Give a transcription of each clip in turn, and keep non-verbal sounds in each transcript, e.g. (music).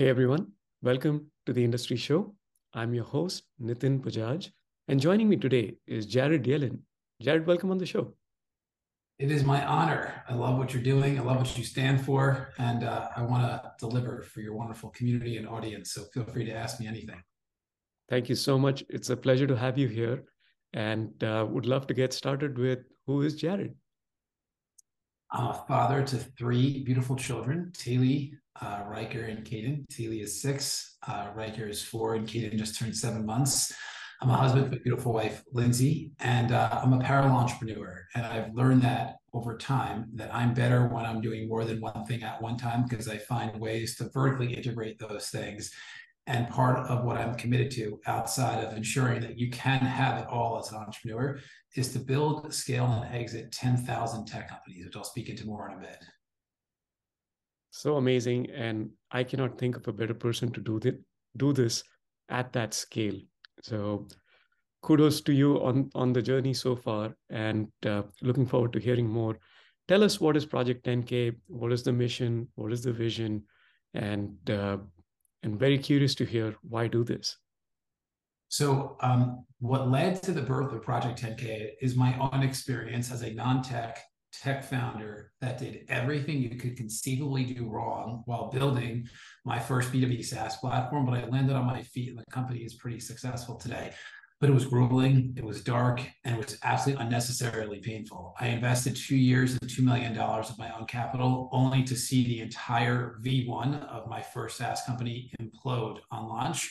Hey everyone, welcome to the Industry Show. I'm your host, Nitin Bajaj, and joining me today is Jared Yellin. Jared, welcome on the show. It is my honor. I love what you're doing. I love what you stand for, and uh, I want to deliver for your wonderful community and audience. So feel free to ask me anything. Thank you so much. It's a pleasure to have you here, and uh, would love to get started with who is Jared. I'm a father to three beautiful children, Taylee, uh, Ryker, and Kadeyn. Taylee is six, uh, Ryker is four, and Kadeyn just turned seven months. I'm a husband to a beautiful wife, Lindsay, and uh, I'm a parallel entrepreneur. And I've learned that over time that I'm better when I'm doing more than one thing at one time because I find ways to vertically integrate those things. And part of what I'm committed to outside of ensuring that you can have it all as an entrepreneur is to build, scale, and exit 10,000 tech companies, which I'll speak into more in a bit. So amazing. And I cannot think of a better person to do, th- do this at that scale. So kudos to you on, on the journey so far and uh, looking forward to hearing more. Tell us what is Project 10K? What is the mission? What is the vision? And uh, and very curious to hear why do this. So, um, what led to the birth of Project 10K is my own experience as a non tech tech founder that did everything you could conceivably do wrong while building my first B2B SaaS platform. But I landed on my feet and the company is pretty successful today. But it was grueling, it was dark, and it was absolutely unnecessarily painful. I invested two years and $2 million of my own capital only to see the entire V1 of my first SaaS company implode on launch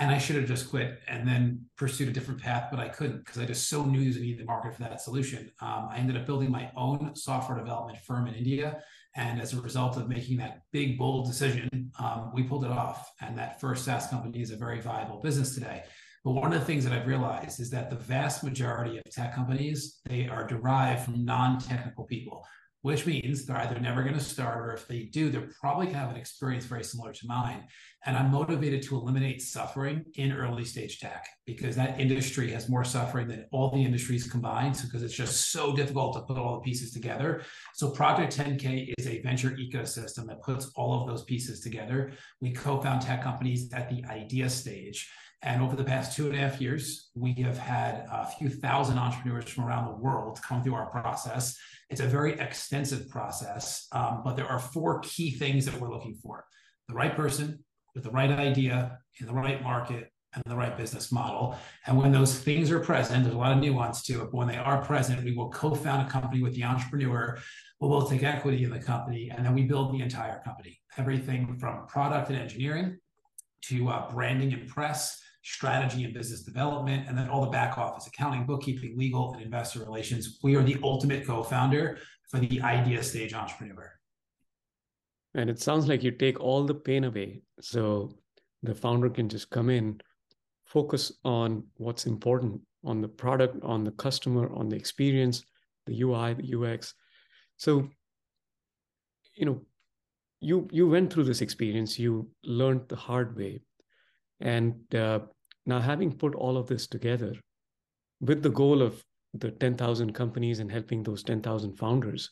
and I should have just quit and then pursued a different path, but I couldn't because I just so knew there was a need in the market for that solution. Um, I ended up building my own software development firm in India. And as a result of making that big, bold decision, um, we pulled it off. And that first SaaS company is a very viable business today. But one of the things that I've realized is that the vast majority of tech companies, they are derived from non-technical people which means they're either never going to start or if they do, they're probably going to have an experience very similar to mine. And I'm motivated to eliminate suffering in early stage tech because that industry has more suffering than all the industries combined because it's just so difficult to put all the pieces together. So Project 10K is a venture ecosystem that puts all of those pieces together. We co-found tech companies at the idea stage. And over the past two and a half years, we have had a few thousand entrepreneurs from around the world come through our process. It's a very extensive process, um, but there are four key things that we're looking for the right person with the right idea in the right market and the right business model. And when those things are present, there's a lot of nuance to it, but when they are present, we will co found a company with the entrepreneur. We'll both take equity in the company, and then we build the entire company everything from product and engineering to uh, branding and press strategy and business development, and then all the back office accounting, bookkeeping, legal, and investor relations. We are the ultimate co founder for the idea stage entrepreneur. And it sounds like you take all the pain away. So the founder can just come in, focus on what's important on the product, on the customer, on the experience, the UI, the UX. So, you know, you you went through this experience, you learned the hard way and uh, now, having put all of this together with the goal of the 10,000 companies and helping those 10,000 founders,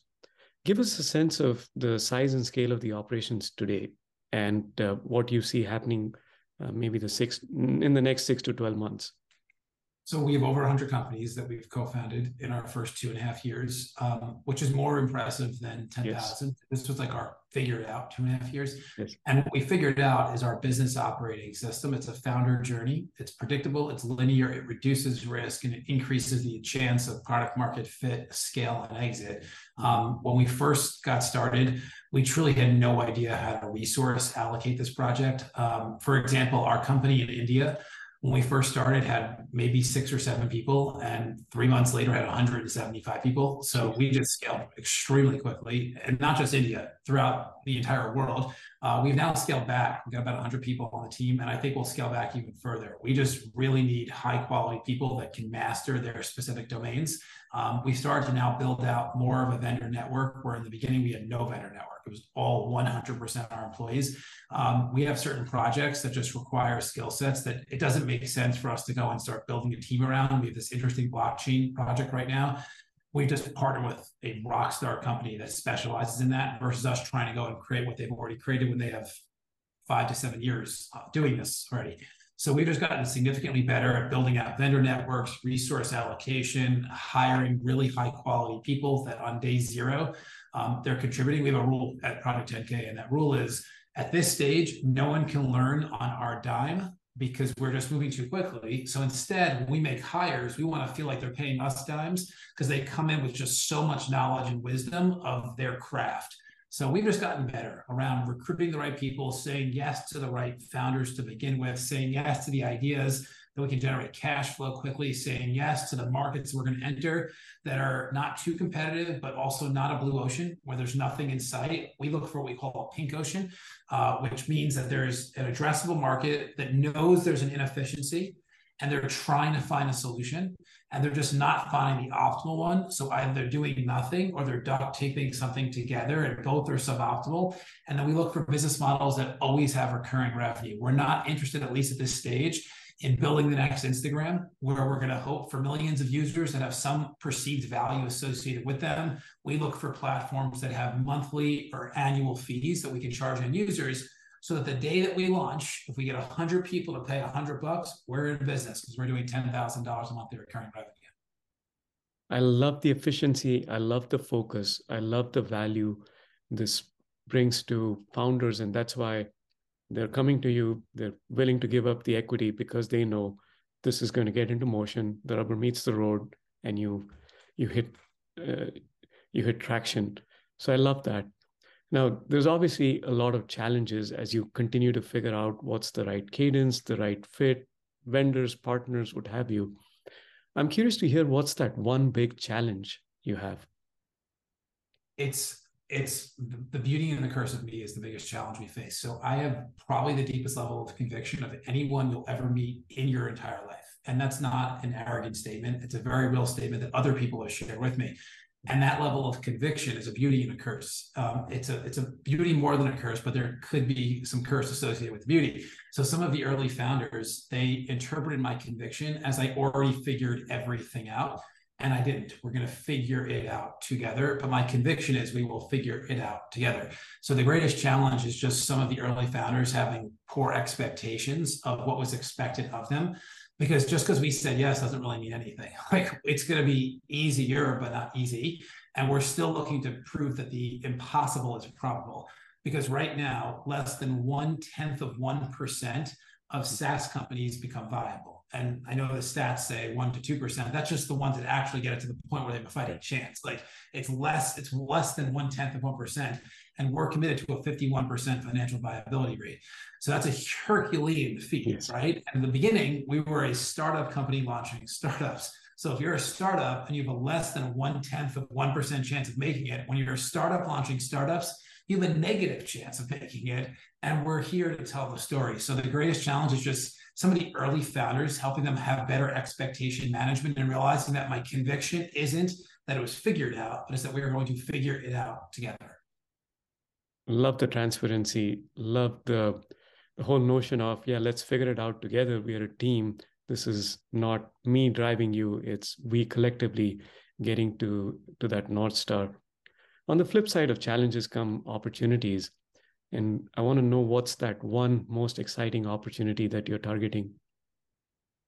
give us a sense of the size and scale of the operations today and uh, what you see happening uh, maybe the six in the next six to 12 months. So we have over 100 companies that we've co-founded in our first two and a half years, um, which is more impressive than 10,000. Yes. This was like our figured out two and a half years. Yes. And what we figured out is our business operating system. It's a founder journey. It's predictable. It's linear. It reduces risk and it increases the chance of product market fit, scale, and exit. Um, when we first got started, we truly had no idea how to resource allocate this project. Um, for example, our company in India when we first started had maybe six or seven people and three months later had 175 people. So we just scaled extremely quickly and not just india throughout the entire world. Uh, we've now scaled back. We've got about 100 people on the team and i think we'll scale back even further. We just really need high quality people that can master their specific domains um, we started to now build out more of a vendor network where in the beginning we had no vendor network it was all 100% our employees. Um, we have certain projects that just require skill sets that it doesn't make sense for us to go and start building a team around. We have this interesting blockchain project right now. We just partner with a rock star company that specializes in that versus us trying to go and create what they've already created when they have five to seven years uh, doing this already. So we've just gotten significantly better at building out vendor networks, resource allocation, hiring really high quality people that on day zero, um, they're contributing. We have a rule at Project 10K, and that rule is at this stage, no one can learn on our dime because we're just moving too quickly. So instead, when we make hires, we want to feel like they're paying us dimes because they come in with just so much knowledge and wisdom of their craft. So we've just gotten better around recruiting the right people, saying yes to the right founders to begin with, saying yes to the ideas that we can generate cash flow quickly, saying yes to the markets we're going to enter that are not too competitive, but also not a blue ocean where there's nothing in sight. We look for what we call a pink ocean, uh, which means that there's an addressable market that knows there's an inefficiency and they're trying to find a solution and they're just not finding the optimal one. So either they're doing nothing or they're duct taping something together and both are suboptimal. And then we look for business models that always have recurring revenue. We're not interested, at least at this stage, in building the next Instagram, where we're going to hope for millions of users that have some perceived value associated with them. We look for platforms that have monthly or annual fees that we can charge on users so that the day that we launch, if we get 100 people to pay 100 bucks, we're in business because we're doing $10,000 a month in recurring revenue. I love the efficiency. I love the focus. I love the value this brings to founders. And that's why they're coming to you. They're willing to give up the equity because they know this is going to get into motion. The rubber meets the road, and you you hit uh, you hit traction. So I love that. Now, there's obviously a lot of challenges as you continue to figure out what's the right cadence, the right fit, vendors, partners, what have you. I'm curious to hear what's that one big challenge you have. It's it's the beauty and the curse of me is the biggest challenge we face. So I have probably the deepest level of conviction of anyone you'll ever meet in your entire life. And that's not an arrogant statement. It's a very real statement that other people have shared with me. And that level of conviction is a beauty and a curse. Um, it's a it's a beauty more than a curse, but there could be some curse associated with beauty. So some of the early founders they interpreted my conviction as I already figured everything out and I didn't. We're going to figure it out together. But my conviction is we will figure it out together. So the greatest challenge is just some of the early founders having poor expectations of what was expected of them. Because just because we said yes doesn't really mean anything. (laughs) Like it's going to be easier, but not easy. And we're still looking to prove that the impossible is probable. Because right now, less than one tenth of 1% of SaaS companies become viable and I know the stats say one to two percent. That's just the ones that actually get it to the point where they have a fighting chance. Like it's less, it's less than one tenth of one percent, and we're committed to a fifty-one percent financial viability rate. So that's a Herculean feat, yes. right? And in the beginning, we were a startup company launching startups. So if you're a startup and you have a less than one tenth of one percent chance of making it, when you're a startup launching startups, you have a negative chance of making it. And we're here to tell the story. So the greatest challenge is just some of the early founders, helping them have better expectation management and realizing that my conviction isn't that it was figured out, but it's that we are going to figure it out together. Love the transparency. Love the, the whole notion of, yeah, let's figure it out together. We are a team. This is not me driving you, it's we collectively getting to, to that North Star. On the flip side of challenges come opportunities. And I want to know what's that one most exciting opportunity that you're targeting.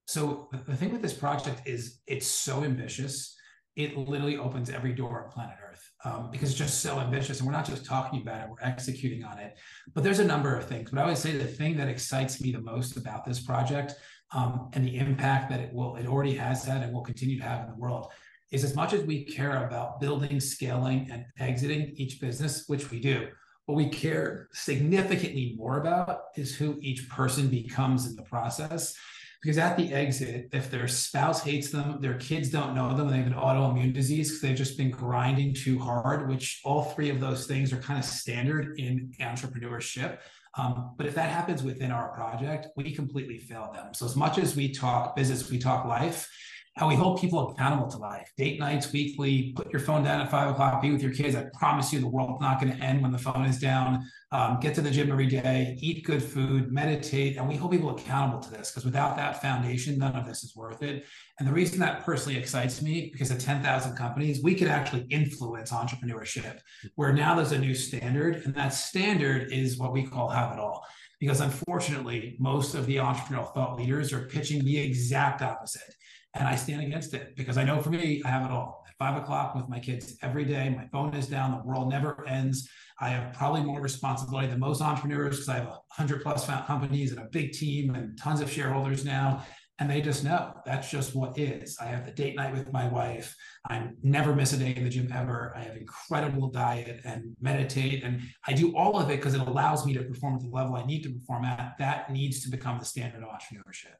So the thing with this project is it's so ambitious. It literally opens every door on planet Earth um, because it's just so ambitious. And we're not just talking about it, we're executing on it. But there's a number of things. But I would say the thing that excites me the most about this project um, and the impact that it will, it already has had and will continue to have in the world is as much as we care about building, scaling, and exiting each business, which we do, what we care significantly more about is who each person becomes in the process. Because at the exit, if their spouse hates them, their kids don't know them, and they have an autoimmune disease because they've just been grinding too hard, which all three of those things are kind of standard in entrepreneurship. Um, but if that happens within our project, we completely fail them. So as much as we talk business, we talk life how we hold people accountable to life. Date nights weekly, put your phone down at five o'clock, be with your kids. I promise you the world's not going to end when the phone is down. Um, get to the gym every day, eat good food, meditate. And we hold people accountable to this because without that foundation, none of this is worth it. And the reason that personally excites me, because at 10,000 companies, we could actually influence entrepreneurship, where now there's a new standard. And that standard is what we call have it all because unfortunately, most of the entrepreneurial thought leaders are pitching the exact opposite. And I stand against it because I know for me, I have it all. At five o'clock with my kids every day, my phone is down, the world never ends. I have probably more responsibility than most entrepreneurs because I have a hundred plus companies and a big team and tons of shareholders now. And they just know that's just what is. I have the date night with my wife. I never miss a day in the gym ever. I have incredible diet and meditate. And I do all of it because it allows me to perform at the level I need to perform at. That needs to become the standard of entrepreneurship.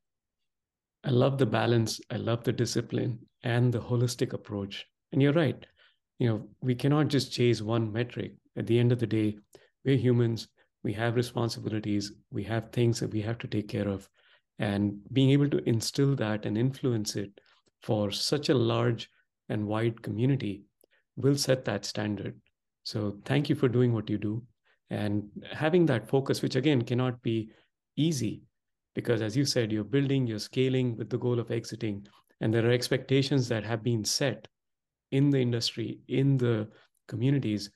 I love the balance. I love the discipline and the holistic approach. And you're right. You know, we cannot just chase one metric. At the end of the day, we're humans. We have responsibilities. We have things that we have to take care of and being able to instill that and influence it for such a large and wide community will set that standard so thank you for doing what you do and having that focus which again cannot be easy because as you said you're building you're scaling with the goal of exiting and there are expectations that have been set in the industry in the communities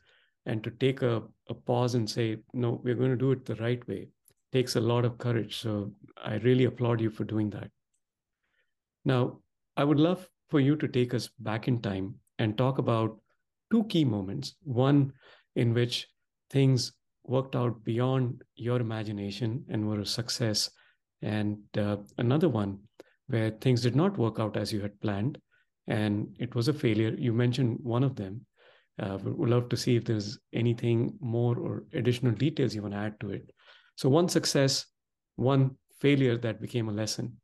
and to take a, a pause and say no we're going to do it the right way takes a lot of courage. So I really applaud you for doing that. Now, I would love for you to take us back in time and talk about two key moments. One in which things worked out beyond your imagination and were a success, and uh, another one where things did not work out as you had planned and it was a failure. You mentioned one of them. Uh, would love to see if there's anything more or additional details you want to add to it. So one success, one failure that became a lesson.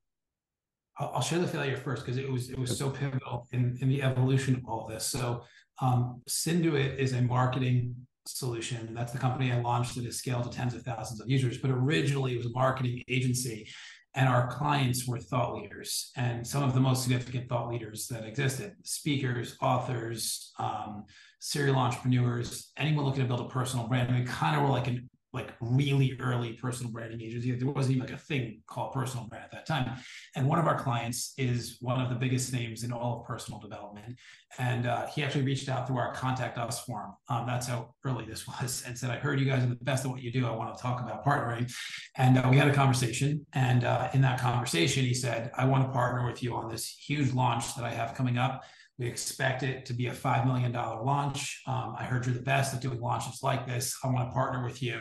I'll share the failure first because it was it was so pivotal in, in the evolution of all this. So um, Synduit is a marketing solution. That's the company I launched at a scale to tens of thousands of users. But originally, it was a marketing agency, and our clients were thought leaders and some of the most significant thought leaders that existed: speakers, authors, um, serial entrepreneurs, anyone looking to build a personal brand. We kind of were like an like really early personal branding agency. There wasn't even like a thing called personal brand at that time. And one of our clients is one of the biggest names in all of personal development. And uh, he actually reached out through our contact us form. Um, that's how early this was, and said, "I heard you guys are the best at what you do. I want to talk about partnering." And uh, we had a conversation. And uh, in that conversation, he said, "I want to partner with you on this huge launch that I have coming up." We expect it to be a $5 million launch. Um, I heard you're the best at doing launches like this. I want to partner with you,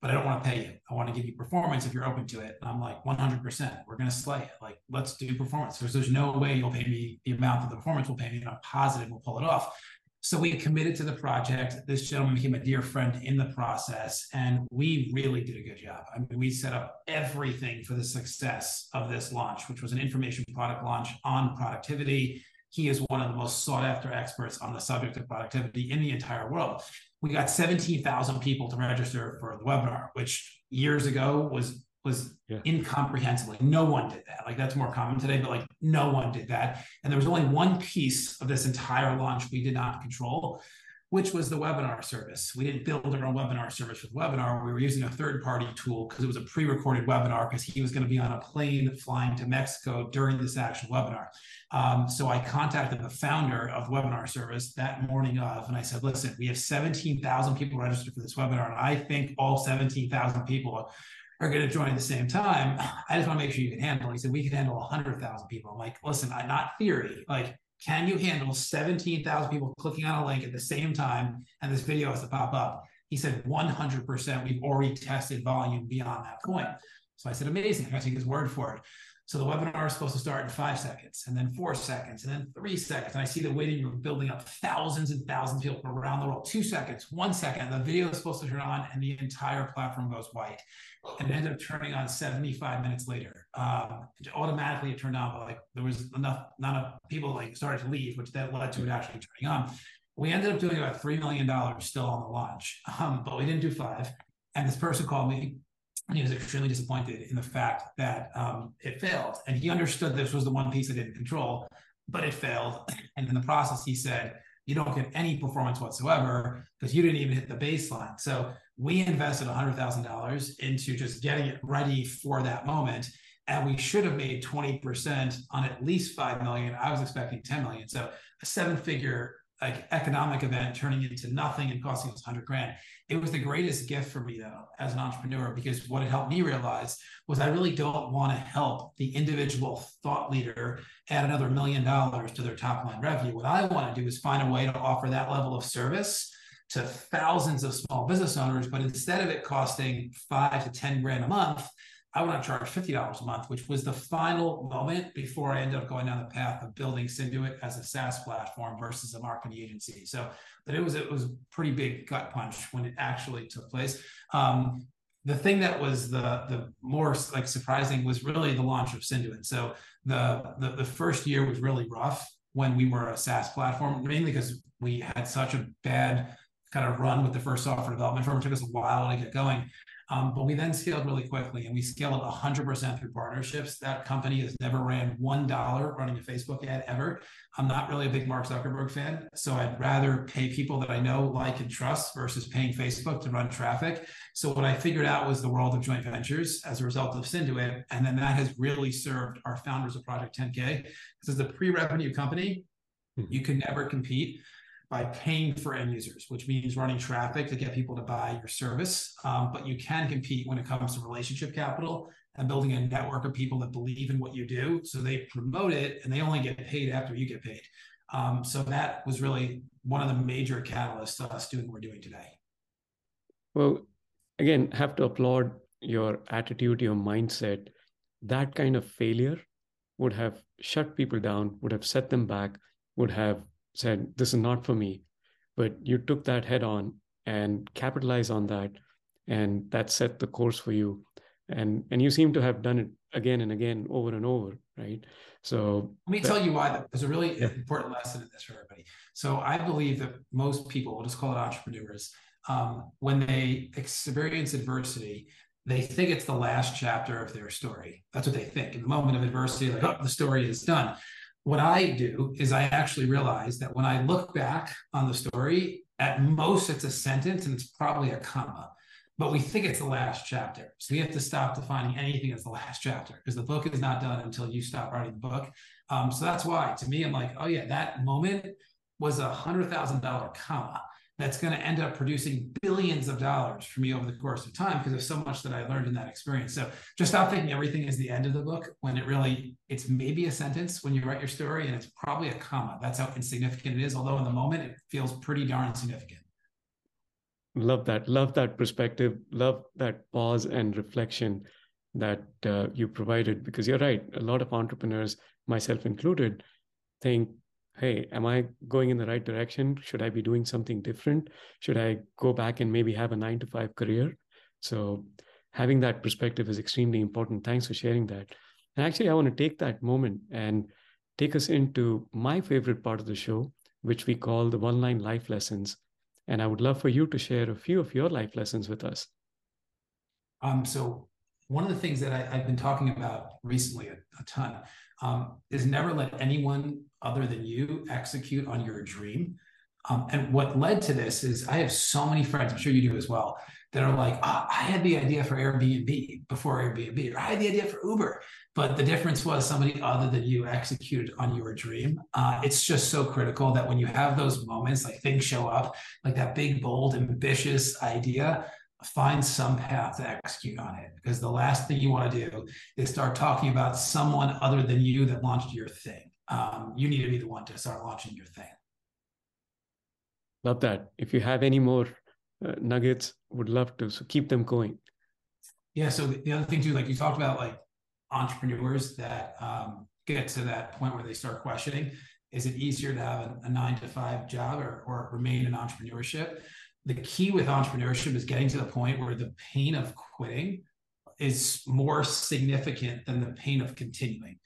but I don't want to pay you. I want to give you performance if you're open to it. And I'm like, 100%. We're going to slay it. Like, let's do performance. Because there's no way you'll pay me the amount that the performance will pay me. And I'm positive we'll pull it off. So we committed to the project. This gentleman became a dear friend in the process, and we really did a good job. I mean, we set up everything for the success of this launch, which was an information product launch on productivity he is one of the most sought after experts on the subject of productivity in the entire world. We got 17,000 people to register for the webinar, which years ago was was yeah. incomprehensibly. No one did that. Like that's more common today, but like no one did that. And there was only one piece of this entire launch we did not control, which was the webinar service. We didn't build our own webinar service with Webinar. We were using a third party tool because it was a pre recorded webinar because he was going to be on a plane flying to Mexico during this actual webinar. Um, so I contacted the founder of Webinar Service that morning of, and I said, listen, we have 17,000 people registered for this webinar, and I think all 17,000 people are going to join at the same time. I just want to make sure you can handle. It. He said, we can handle 100,000 people. I'm like, listen, I, not theory, like can you handle 17,000 people clicking on a link at the same time and this video has to pop up? He said 100%. We've already tested volume beyond that point. So I said, amazing. I take his word for it. So the webinar is supposed to start in five seconds and then four seconds and then three seconds. And I see the waiting room building up thousands and thousands of people from around the world. Two seconds, one second, the video is supposed to turn on and the entire platform goes white. And it ended up turning on 75 minutes later. Um, automatically it turned on, but like there was enough, not enough people like started to leave, which that led to it actually turning on. We ended up doing about $3 million still on the launch, um, but we didn't do five. And this person called me and he was extremely disappointed in the fact that um, it failed. And he understood this was the one piece I didn't control, but it failed. (clears throat) And in the process, he said, You don't get any performance whatsoever because you didn't even hit the baseline. So we invested $100,000 into just getting it ready for that moment. And we should have made 20% on at least 5 million. I was expecting 10 million. So a seven figure like economic event turning into nothing and costing us 100 grand. It was the greatest gift for me though as an entrepreneur because what it helped me realize was I really don't want to help the individual thought leader add another million dollars to their top line revenue. What I want to do is find a way to offer that level of service to thousands of small business owners, but instead of it costing five to 10 grand a month, I want to charge $50 a month, which was the final moment before I ended up going down the path of building Synduit as a SaaS platform versus a marketing agency. So but it was it was pretty big gut punch when it actually took place. Um, the thing that was the the more like surprising was really the launch of Synduit. So the, the the first year was really rough when we were a SaaS platform, mainly because we had such a bad kind of run with the first software development firm. It took us a while to get going. Um, but we then scaled really quickly and we scaled 100% through partnerships. That company has never ran $1 running a Facebook ad ever. I'm not really a big Mark Zuckerberg fan. So I'd rather pay people that I know, like, and trust versus paying Facebook to run traffic. So what I figured out was the world of joint ventures as a result of Synduit. And then that has really served our founders of Project 10K. This is a pre revenue company. Mm-hmm. You can never compete by paying for end users, which means running traffic to get people to buy your service. Um, but you can compete when it comes to relationship capital and building a network of people that believe in what you do. So they promote it and they only get paid after you get paid. Um, so that was really one of the major catalysts to us doing what we're doing today. Well, again, have to applaud your attitude, your mindset. That kind of failure would have shut people down, would have set them back, would have said, This is not for me. But you took that head on and capitalized on that. And that set the course for you. And and you seem to have done it again and again over and over, right? So let me tell you why there's a really yeah. important lesson in this for everybody. So I believe that most people, we'll just call it entrepreneurs, um, when they experience adversity, they think it's the last chapter of their story. That's what they think. In the moment of adversity, like, oh, the story is done what I do is I actually realize that when I look back on the story, at most it's a sentence and it's probably a comma, but we think it's the last chapter. So we have to stop defining anything as the last chapter because the book is not done until you stop writing the book. Um, so that's why, to me, I'm like, oh yeah, that moment was a hundred thousand dollar comma that's going to end up producing billions of dollars for me over the course of time because there's so much that I learned in that experience. So just stop thinking everything is the end of the book when it really it's maybe a sentence when you write your story and it's probably a comma. That's how insignificant it is. Although in the moment it feels pretty darn significant. Love that. Love that perspective. Love that pause and reflection that uh, you provided because you're right. A lot of entrepreneurs, myself included, think hey, am I going in the right direction? Should I be doing something different? Should I go back and maybe have a nine to five career? So having that perspective is extremely important. Thanks for sharing that. And actually, I want to take that moment and take us into my favorite part of the show, which we call the one line life lessons. And I would love for you to share a few of your life lessons with us. Um, so one of the things that I, have been talking about recently a, a ton um, is never let anyone other than you execute on your dream. Um, and what led to this is I have so many friends, I'm sure you do as well, that are like, oh, I had the idea for Airbnb before Airbnb, or I had the idea for Uber. But the difference was somebody other than you executed on your dream. Uh, it's just so critical that when you have those moments, like things show up, like that big, bold, ambitious idea, find some path to execute on it because the last thing you want to do is start talking about someone other than you that launched your thing. Um, you need to be the one to start launching your thing. Love that. If you have any more uh, nuggets, would love to. So keep them going. Yeah. So the, the other thing too, like you talked about, like entrepreneurs that um, get to that point where they start questioning: Is it easier to have a, a nine to five job or, or remain in entrepreneurship? The key with entrepreneurship is getting to the point where the pain of quitting is more significant than the pain of continuing.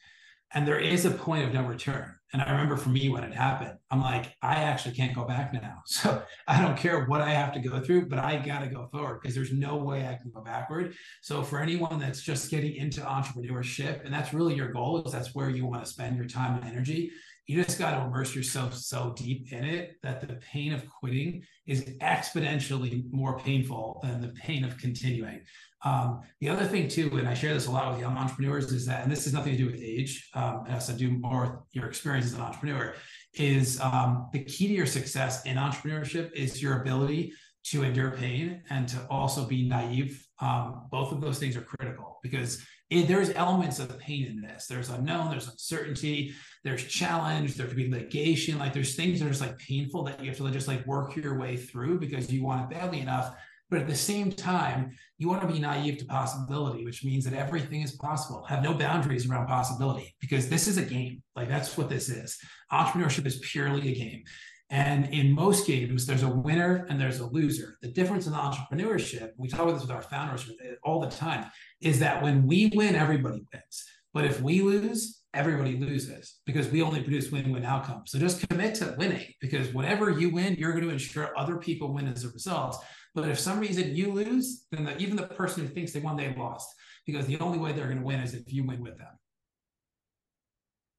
And there is a point of no return. And I remember for me when it happened, I'm like, I actually can't go back now. (laughs) So I don't care what I have to go through, but I got to go forward because there's no way I can go backward. So for anyone that's just getting into entrepreneurship, and that's really your goal, is that's where you want to spend your time and energy, you just got to immerse yourself so deep in it that the pain of quitting is exponentially more painful than the pain of continuing. Um, the other thing too, and I share this a lot with young entrepreneurs, is that, and this has nothing to do with age, um, it has to do more with your experience as an entrepreneur, is um, the key to your success in entrepreneurship is your ability to endure pain and to also be naive. Um, both of those things are critical because it, there's elements of pain in this. There's unknown, there's uncertainty, there's challenge, there could be litigation. Like there's things that are just like painful that you have to just like work your way through because you want it badly enough. But at the same time, you want to be naive to possibility, which means that everything is possible. Have no boundaries around possibility because this is a game. Like that's what this is. Entrepreneurship is purely a game. And in most games, there's a winner and there's a loser. The difference in entrepreneurship, we talk about this with our founders all the time, is that when we win, everybody wins. But if we lose, everybody loses because we only produce win-win outcomes. So just commit to winning because whatever you win, you're going to ensure other people win as a result. But if some reason you lose, then the, even the person who thinks they won, they lost because the only way they're going to win is if you win with them.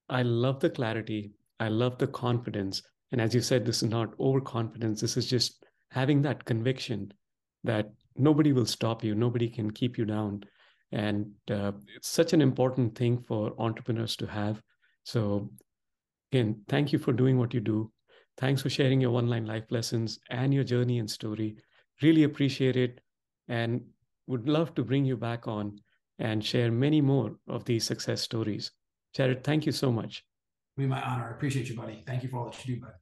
I love the clarity. I love the confidence. And as you said, this is not overconfidence. This is just having that conviction that nobody will stop you, nobody can keep you down. And uh, it's such an important thing for entrepreneurs to have. So, again, thank you for doing what you do. Thanks for sharing your one line life lessons and your journey and story. Really appreciate it and would love to bring you back on and share many more of these success stories. Jared, thank you so much. Be my honor. I appreciate you, buddy. Thank you for all that you do, bud.